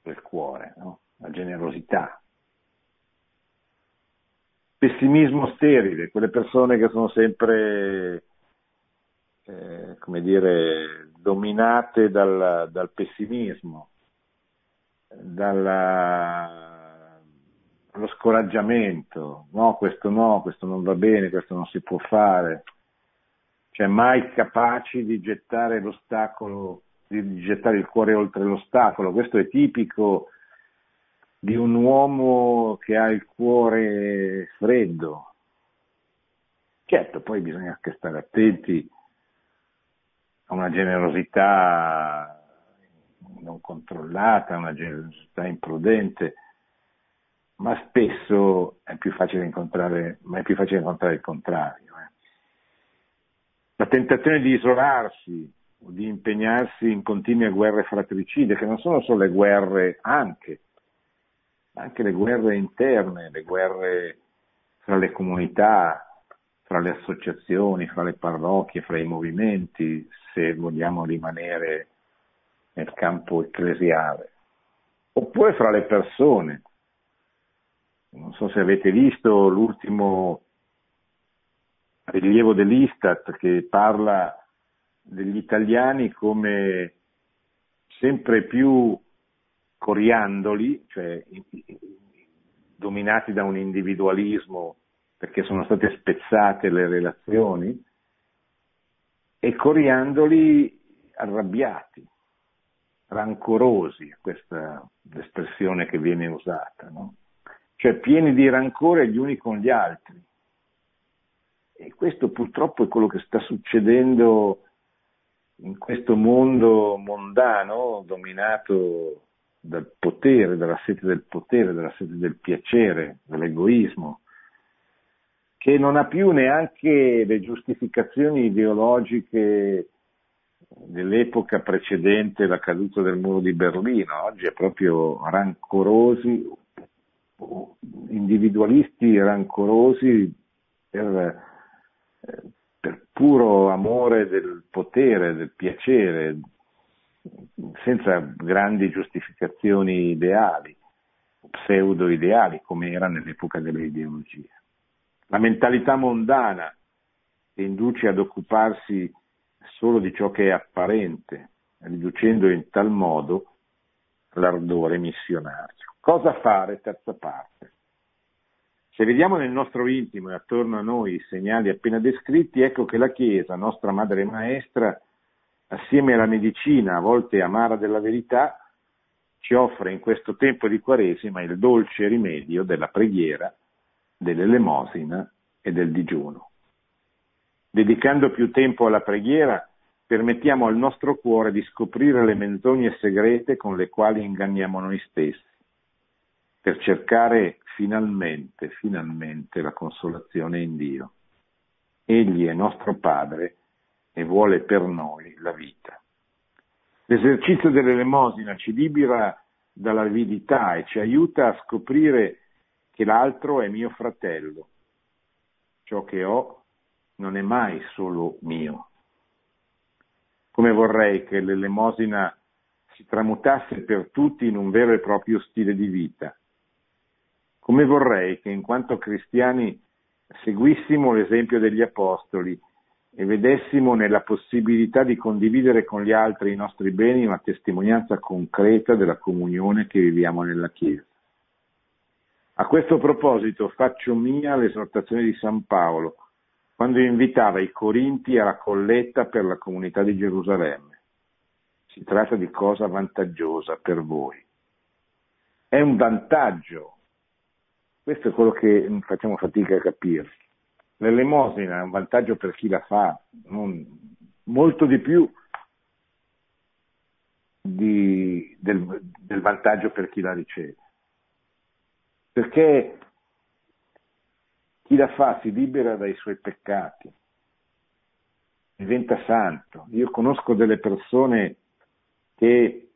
del cuore, no? la generosità. Pessimismo sterile, quelle persone che sono sempre, eh, come dire, dominate dal, dal pessimismo, dallo scoraggiamento, no, questo no, questo non va bene, questo non si può fare, cioè mai capaci di gettare l'ostacolo, di gettare il cuore oltre l'ostacolo. Questo è tipico di un uomo che ha il cuore freddo. Certo, poi bisogna anche stare attenti a una generosità non controllata, una generosità imprudente, ma spesso è più facile incontrare, più facile incontrare il contrario. Eh. La tentazione di isolarsi o di impegnarsi in continue guerre fratricide, che non sono solo le guerre anche, anche le guerre interne, le guerre fra le comunità, fra le associazioni, fra le parrocchie, fra i movimenti, se vogliamo rimanere nel campo ecclesiale, oppure fra le persone. Non so se avete visto l'ultimo rilievo dell'Istat che parla degli italiani come sempre più coriandoli, cioè dominati da un individualismo perché sono state spezzate le relazioni, e coriandoli arrabbiati, rancorosi, questa è l'espressione che viene usata, no? cioè pieni di rancore gli uni con gli altri. E questo purtroppo è quello che sta succedendo in questo mondo mondano dominato dal potere, dalla sete del potere, dalla sete del piacere, dall'egoismo, che non ha più neanche le giustificazioni ideologiche dell'epoca precedente la caduta del muro di Berlino, oggi è proprio rancorosi, individualisti rancorosi per, per puro amore del potere, del piacere, senza grandi giustificazioni ideali, pseudo ideali come era nell'epoca delle ideologie. La mentalità mondana che induce ad occuparsi solo di ciò che è apparente, riducendo in tal modo l'ardore missionario. Cosa fare? Terza parte. Se vediamo nel nostro intimo e attorno a noi i segnali appena descritti, ecco che la Chiesa, nostra madre maestra, assieme alla medicina, a volte amara della verità, ci offre in questo tempo di Quaresima il dolce rimedio della preghiera, dell'elemosina e del digiuno. Dedicando più tempo alla preghiera, permettiamo al nostro cuore di scoprire le menzogne segrete con le quali inganniamo noi stessi, per cercare finalmente, finalmente la consolazione in Dio. Egli è nostro Padre e vuole per noi la vita. L'esercizio dell'elemosina ci libera dall'avidità e ci aiuta a scoprire che l'altro è mio fratello. Ciò che ho non è mai solo mio. Come vorrei che l'elemosina si tramutasse per tutti in un vero e proprio stile di vita. Come vorrei che in quanto cristiani seguissimo l'esempio degli apostoli e vedessimo nella possibilità di condividere con gli altri i nostri beni una testimonianza concreta della comunione che viviamo nella Chiesa. A questo proposito faccio mia l'esortazione di San Paolo quando invitava i Corinti alla colletta per la comunità di Gerusalemme. Si tratta di cosa vantaggiosa per voi. È un vantaggio. Questo è quello che facciamo fatica a capire. L'elemosina è un vantaggio per chi la fa, non, molto di più di, del, del vantaggio per chi la riceve. Perché chi la fa si libera dai suoi peccati, diventa santo. Io conosco delle persone che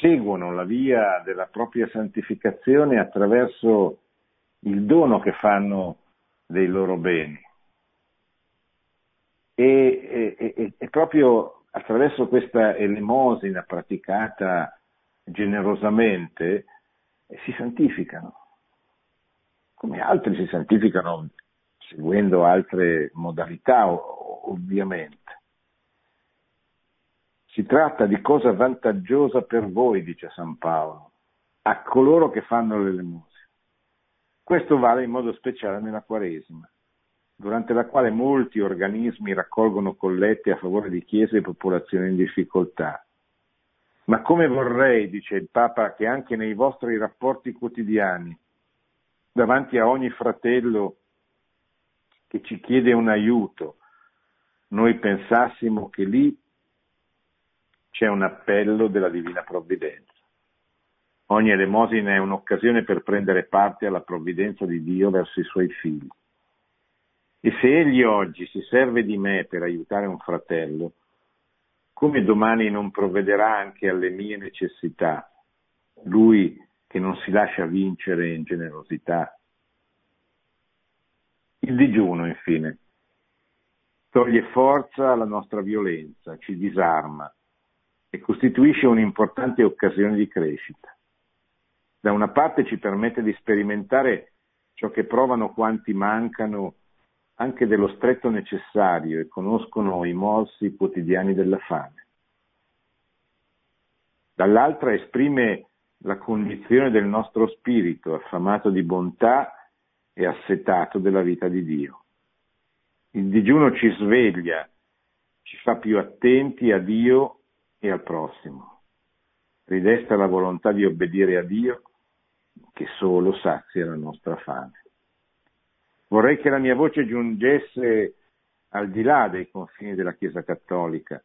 seguono la via della propria santificazione attraverso il dono che fanno dei loro beni. E, e, e proprio attraverso questa elemosina praticata generosamente si santificano, come altri si santificano seguendo altre modalità, ovviamente. Si tratta di cosa vantaggiosa per voi, dice San Paolo, a coloro che fanno l'elemosina. Questo vale in modo speciale nella Quaresima, durante la quale molti organismi raccolgono collette a favore di chiese e popolazioni in difficoltà. Ma come vorrei, dice il Papa, che anche nei vostri rapporti quotidiani, davanti a ogni fratello che ci chiede un aiuto, noi pensassimo che lì c'è un appello della Divina Provvidenza. Ogni elemosina è un'occasione per prendere parte alla provvidenza di Dio verso i suoi figli. E se egli oggi si serve di me per aiutare un fratello, come domani non provvederà anche alle mie necessità, lui che non si lascia vincere in generosità? Il digiuno, infine, toglie forza alla nostra violenza, ci disarma e costituisce un'importante occasione di crescita da una parte ci permette di sperimentare ciò che provano quanti mancano anche dello stretto necessario e conoscono i morsi quotidiani della fame. Dall'altra esprime la condizione del nostro spirito affamato di bontà e assetato della vita di Dio. Il digiuno ci sveglia, ci fa più attenti a Dio e al prossimo. Ridesta la volontà di obbedire a Dio che solo sazia la nostra fame. Vorrei che la mia voce giungesse al di là dei confini della Chiesa Cattolica,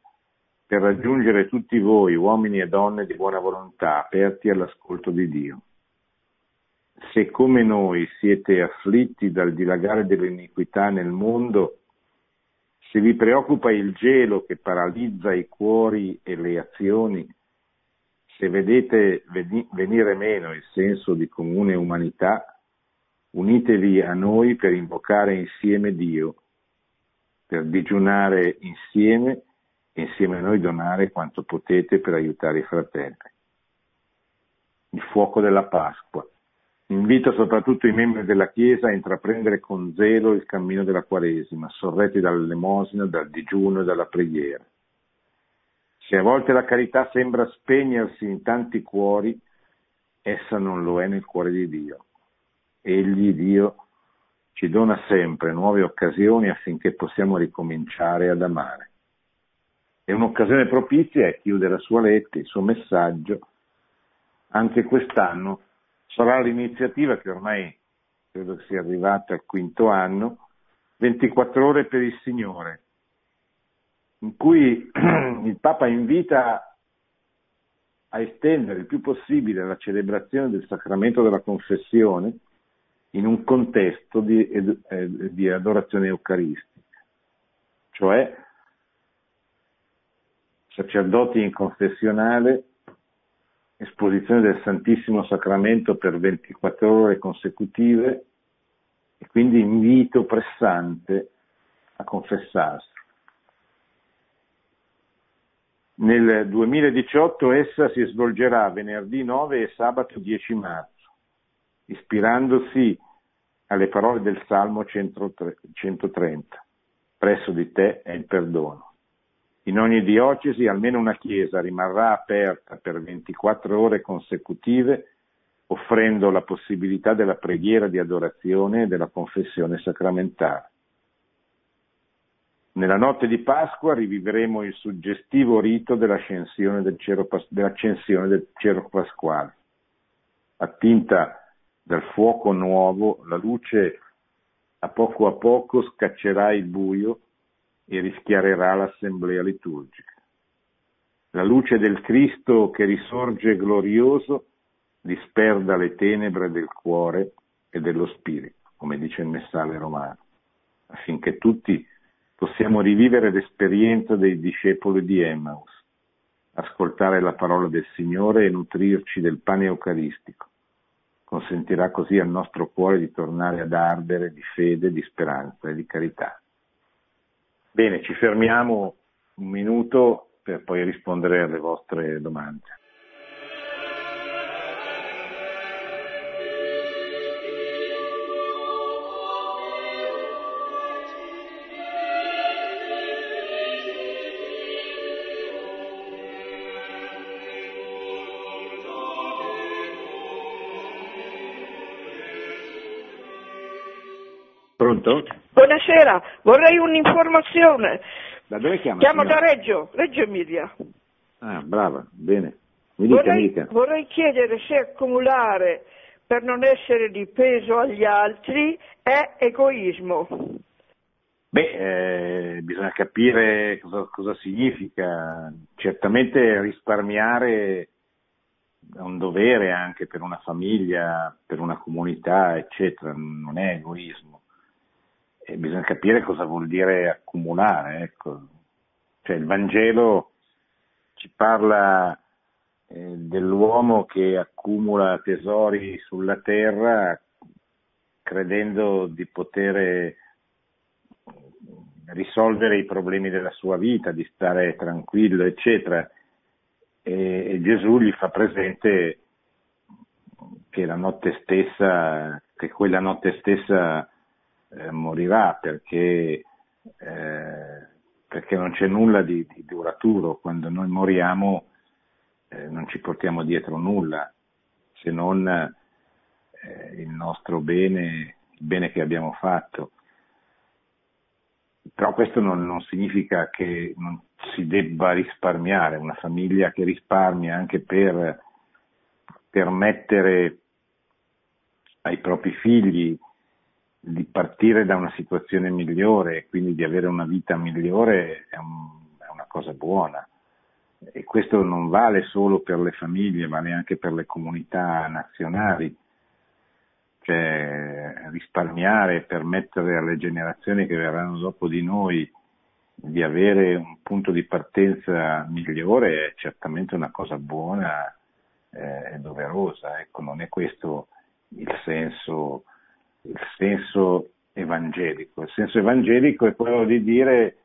per raggiungere tutti voi, uomini e donne di buona volontà, aperti all'ascolto di Dio. Se come noi siete afflitti dal dilagare dell'iniquità nel mondo, se vi preoccupa il gelo che paralizza i cuori e le azioni, se vedete venire meno il senso di comune umanità, unitevi a noi per invocare insieme Dio, per digiunare insieme e insieme a noi donare quanto potete per aiutare i fratelli. Il fuoco della Pasqua. Invito soprattutto i membri della Chiesa a intraprendere con zelo il cammino della Quaresima, sorretti dall'elemosina, dal digiuno e dalla preghiera. Se a volte la carità sembra spegnersi in tanti cuori, essa non lo è nel cuore di Dio. Egli, Dio, ci dona sempre nuove occasioni affinché possiamo ricominciare ad amare. È un'occasione propizia e chiude la sua lettera, il suo messaggio. Anche quest'anno sarà l'iniziativa che ormai credo sia arrivata al quinto anno, 24 ore per il Signore, in cui <clears throat> il Papa invita a estendere il più possibile la celebrazione del sacramento della confessione in un contesto di, di adorazione eucaristica, cioè sacerdoti in confessionale, esposizione del Santissimo Sacramento per 24 ore consecutive e quindi invito pressante a confessarsi. Nel 2018 essa si svolgerà venerdì 9 e sabato 10 marzo, ispirandosi alle parole del Salmo 130. Presso di te è il perdono. In ogni diocesi almeno una chiesa rimarrà aperta per 24 ore consecutive, offrendo la possibilità della preghiera di adorazione e della confessione sacramentale. Nella notte di Pasqua rivivremo il suggestivo rito dell'ascensione del cielo, dell'accensione del cielo pasquale. Attinta dal fuoco nuovo, la luce a poco a poco scaccerà il buio e rischiarerà l'assemblea liturgica. La luce del Cristo che risorge glorioso disperda le tenebre del cuore e dello spirito, come dice il messale romano, affinché tutti possiamo rivivere l'esperienza dei discepoli di Emmaus, ascoltare la parola del Signore e nutrirci del pane eucaristico, consentirà così al nostro cuore di tornare ad ardere di fede, di speranza e di carità. Bene, ci fermiamo un minuto per poi rispondere alle vostre domande. Pronto? Buonasera, vorrei un'informazione. Da dove chiama? Chiamo signora? da Reggio, Reggio Emilia. Ah, brava, bene. Mi dica, Vorrei, mica. vorrei chiedere se accumulare per non essere di peso agli altri è egoismo. Beh, eh, bisogna capire cosa, cosa significa. Certamente risparmiare è un dovere anche per una famiglia, per una comunità, eccetera, non è egoismo. E bisogna capire cosa vuol dire accumulare. Ecco. Cioè, il Vangelo ci parla eh, dell'uomo che accumula tesori sulla terra credendo di poter eh, risolvere i problemi della sua vita, di stare tranquillo, eccetera. E, e Gesù gli fa presente che la notte stessa, che quella notte stessa eh, morirà perché, eh, perché non c'è nulla di, di duraturo. Quando noi moriamo eh, non ci portiamo dietro nulla se non eh, il nostro bene, il bene che abbiamo fatto. Però questo non, non significa che non si debba risparmiare, una famiglia che risparmia anche per permettere ai propri figli di partire da una situazione migliore e quindi di avere una vita migliore è, un, è una cosa buona. E questo non vale solo per le famiglie, vale anche per le comunità nazionali. Cioè risparmiare permettere alle generazioni che verranno dopo di noi di avere un punto di partenza migliore è certamente una cosa buona eh, e doverosa. Ecco, non è questo il senso, il senso evangelico. Il senso evangelico è quello di dire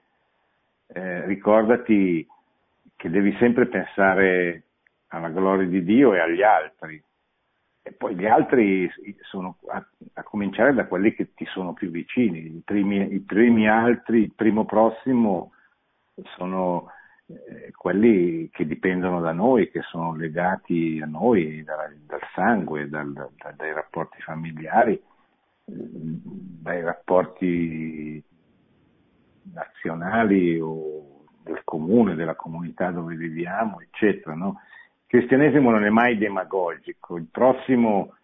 eh, ricordati che devi sempre pensare alla gloria di Dio e agli altri. E poi gli altri sono a, a cominciare da quelli che ti sono più vicini. I primi, i primi altri, il primo prossimo sono eh, quelli che dipendono da noi, che sono legati a noi da, dal sangue, dal, da, dai rapporti familiari, dai rapporti nazionali o del comune, della comunità dove viviamo, eccetera. No? Il cristianesimo non è mai demagogico, il prossimo,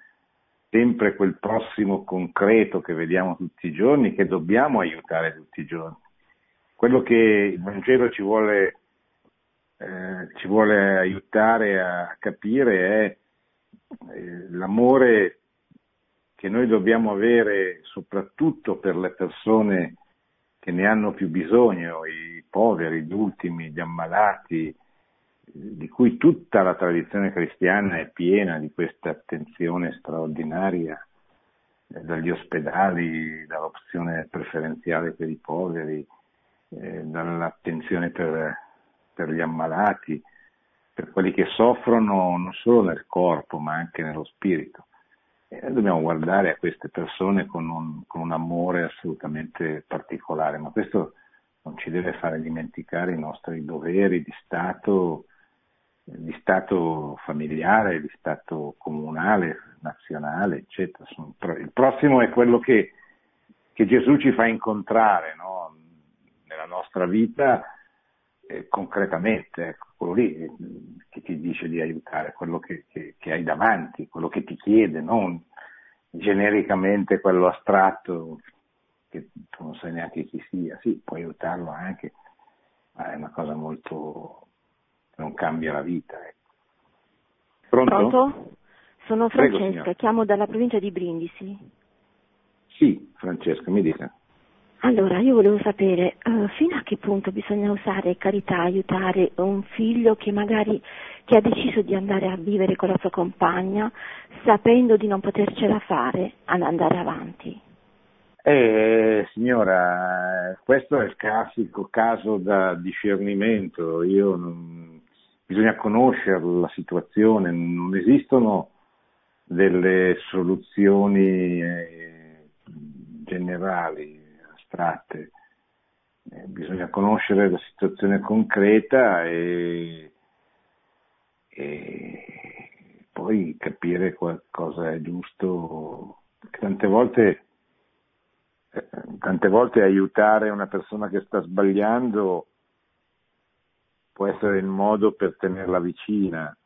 sempre quel prossimo concreto che vediamo tutti i giorni, che dobbiamo aiutare tutti i giorni. Quello che il Vangelo ci vuole, eh, ci vuole aiutare a capire è eh, l'amore che noi dobbiamo avere soprattutto per le persone che ne hanno più bisogno, i poveri, gli ultimi, gli ammalati, di cui tutta la tradizione cristiana è piena di questa attenzione straordinaria, eh, dagli ospedali, dall'opzione preferenziale per i poveri, eh, dall'attenzione per, per gli ammalati, per quelli che soffrono non solo nel corpo ma anche nello spirito. E dobbiamo guardare a queste persone con un, con un amore assolutamente particolare, ma questo non ci deve fare dimenticare i nostri doveri di Stato, di Stato familiare, di Stato comunale, nazionale, eccetera. Il prossimo è quello che, che Gesù ci fa incontrare no? nella nostra vita eh, concretamente, ecco, quello lì eh, che ti dice di aiutare, quello che, che, che hai davanti, quello che ti chiede, non genericamente quello astratto che tu non sai neanche chi sia, sì, puoi aiutarlo anche, ma è una cosa molto non cambia la vita. Ecco. Pronto? Pronto? Sono Prego, Francesca, signora. chiamo dalla provincia di Brindisi. Sì, Francesca, mi dica. Allora, io volevo sapere eh, fino a che punto bisogna usare carità, aiutare un figlio che magari che ha deciso di andare a vivere con la sua compagna sapendo di non potercela fare ad andare avanti? Eh, signora, questo è il classico caso da discernimento. Non... Bisogna conoscere la situazione, non esistono delle soluzioni eh, generali, astratte. Eh, bisogna conoscere la situazione concreta e, e poi capire cosa è giusto. Tante volte, eh, tante volte aiutare una persona che sta sbagliando può essere il modo per tenerla vicina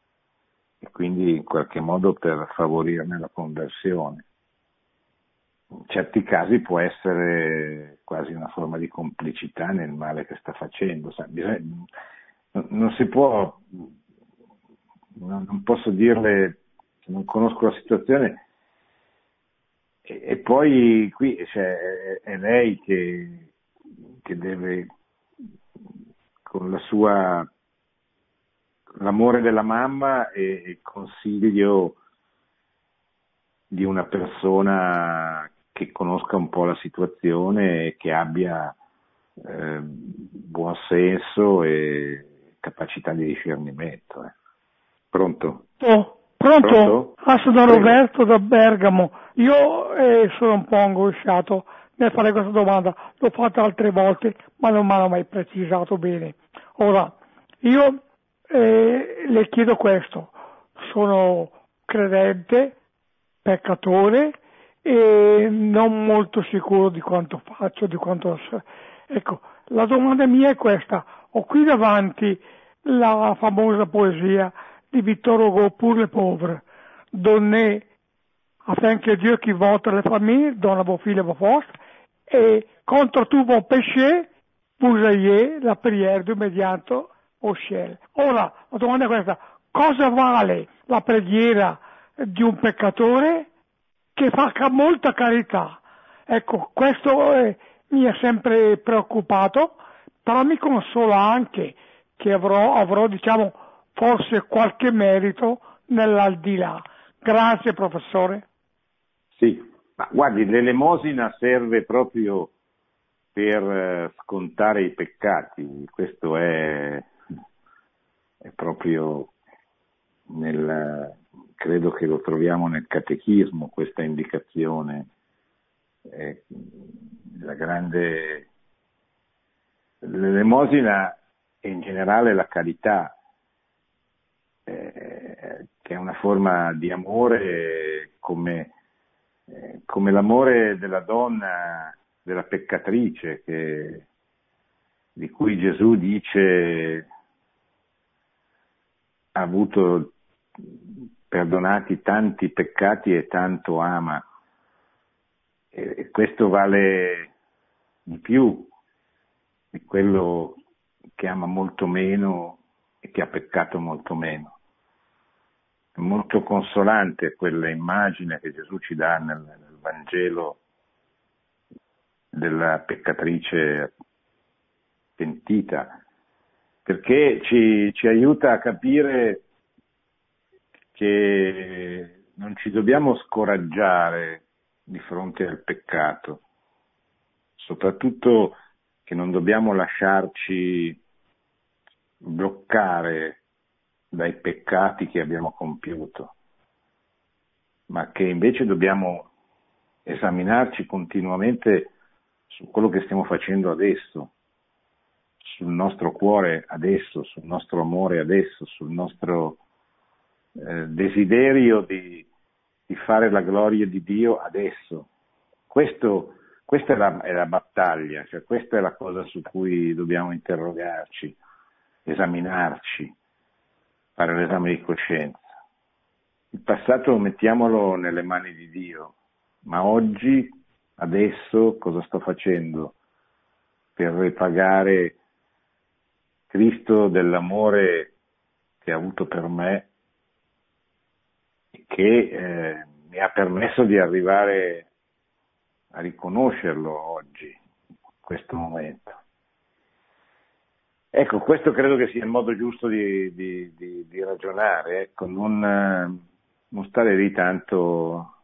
e quindi in qualche modo per favorirne la conversione. In certi casi può essere quasi una forma di complicità nel male che sta facendo. Non si può, non posso dirle, non conosco la situazione, e, poi qui cioè, è lei che, che deve, con la sua l'amore della mamma e il consiglio di una persona che conosca un po' la situazione e che abbia eh, buon senso e capacità di discernimento. Eh. Pronto? Oh, pronto? pronto? Ah, sono Roberto da Bergamo. Io eh, sono un po' angosciato nel fare questa domanda, l'ho fatta altre volte, ma non mi hanno mai precisato bene. Ora, io e le chiedo questo, sono credente, peccatore e non molto sicuro di quanto faccio, di quanto... Ecco, la domanda mia è questa, ho qui davanti la famosa poesia di Vittor Hugo, Pour le pauvres, donne Dieu qui vote les familles donne à vos filles et vos forces, et contre tous vos péchés, vous ayez la prière du mediato Osciel. Ora, la domanda è questa, cosa vale la preghiera di un peccatore che fa molta carità? Ecco, questo eh, mi è sempre preoccupato, però mi consola anche che avrò, avrò diciamo, forse qualche merito nell'aldilà. Grazie professore. Sì, ma guardi, l'elemosina serve proprio per eh, scontare i peccati, questo è è proprio nel, credo che lo troviamo nel catechismo questa indicazione, la grande, l'elemosina e in generale la carità, eh, che è una forma di amore come, eh, come l'amore della donna, della peccatrice, che, di cui Gesù dice ha avuto perdonati tanti peccati e tanto ama. E questo vale di più di quello che ama molto meno e che ha peccato molto meno. È molto consolante quella immagine che Gesù ci dà nel, nel Vangelo della peccatrice pentita, perché ci, ci aiuta a capire che non ci dobbiamo scoraggiare di fronte al peccato, soprattutto che non dobbiamo lasciarci bloccare dai peccati che abbiamo compiuto, ma che invece dobbiamo esaminarci continuamente su quello che stiamo facendo adesso, sul nostro cuore adesso, sul nostro amore adesso, sul nostro eh, desiderio di, di, fare la gloria di Dio adesso. Questo, questa è la, è la battaglia, cioè questa è la cosa su cui dobbiamo interrogarci, esaminarci, fare l'esame di coscienza. Il passato mettiamolo nelle mani di Dio, ma oggi, adesso, cosa sto facendo per ripagare Cristo dell'amore che ha avuto per me che eh, mi ha permesso di arrivare a riconoscerlo oggi, in questo momento. Ecco, questo credo che sia il modo giusto di, di, di, di ragionare, ecco, non, non stare lì tanto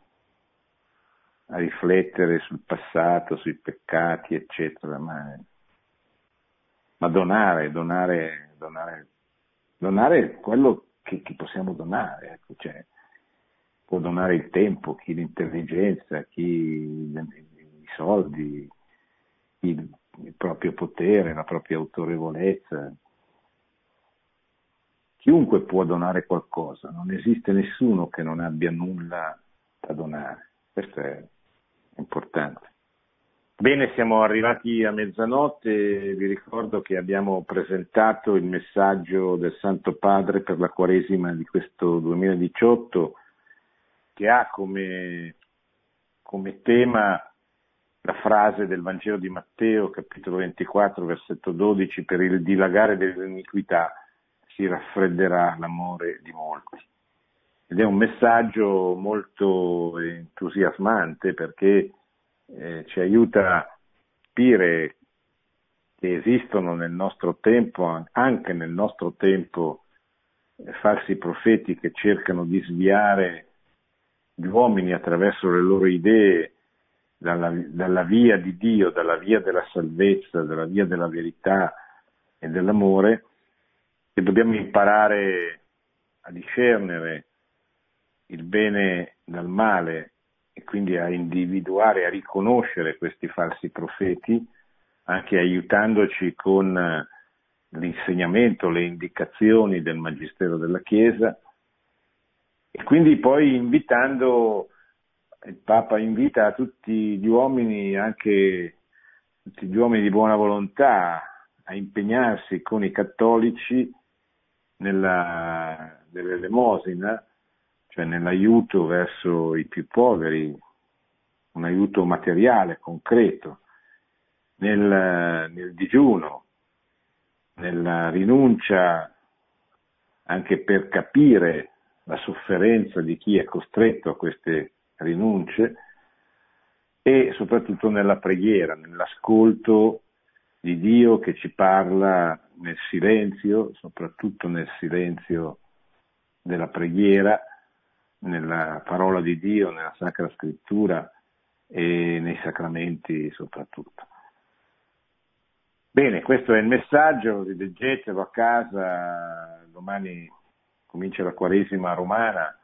a riflettere sul passato, sui peccati, eccetera, ma, ma donare, donare, donare, donare quello che, che possiamo donare, ecco, cioè, può donare il tempo, chi l'intelligenza, chi i soldi, il, proprio potere, la propria autorevolezza. Chiunque può donare qualcosa, non esiste nessuno che non abbia nulla da donare, questo è importante. Bene, siamo arrivati a mezzanotte, vi ricordo che abbiamo presentato il messaggio del Santo Padre per la Quaresima di questo 2018 che ha come, come tema la frase del Vangelo di Matteo, capitolo 24, versetto 12, per il dilagare dell'iniquità si raffredderà l'amore di molti. Ed è un messaggio molto entusiasmante perché eh, ci aiuta a capire che esistono nel nostro tempo, anche nel nostro tempo, eh, falsi profeti che cercano di sviare gli uomini attraverso le loro idee dalla, dalla via di Dio, dalla via della salvezza, dalla via della verità e dell'amore, e dobbiamo imparare a discernere il bene dal male e quindi a individuare, a riconoscere questi falsi profeti, anche aiutandoci con l'insegnamento, le indicazioni del Magistero della Chiesa e quindi poi invitando il Papa invita tutti gli uomini, anche tutti gli uomini di buona volontà, a impegnarsi con i cattolici nella, nell'elemosina, cioè nell'aiuto verso i più poveri, un aiuto materiale, concreto, nel, nel digiuno, nella rinuncia anche per capire la sofferenza di chi è costretto a queste rinunce e soprattutto nella preghiera, nell'ascolto di Dio che ci parla nel silenzio, soprattutto nel silenzio della preghiera, nella parola di Dio, nella Sacra Scrittura e nei sacramenti soprattutto. Bene, questo è il messaggio, rileggetelo a casa, domani comincia la Quaresima romana,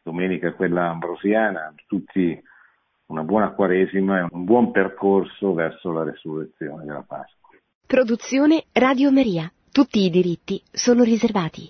domenica quella ambrosiana, tutti una buona Quaresima e un buon percorso verso la resurrezione della Pasqua. Produzione Radio Maria. Tutti i diritti sono riservati.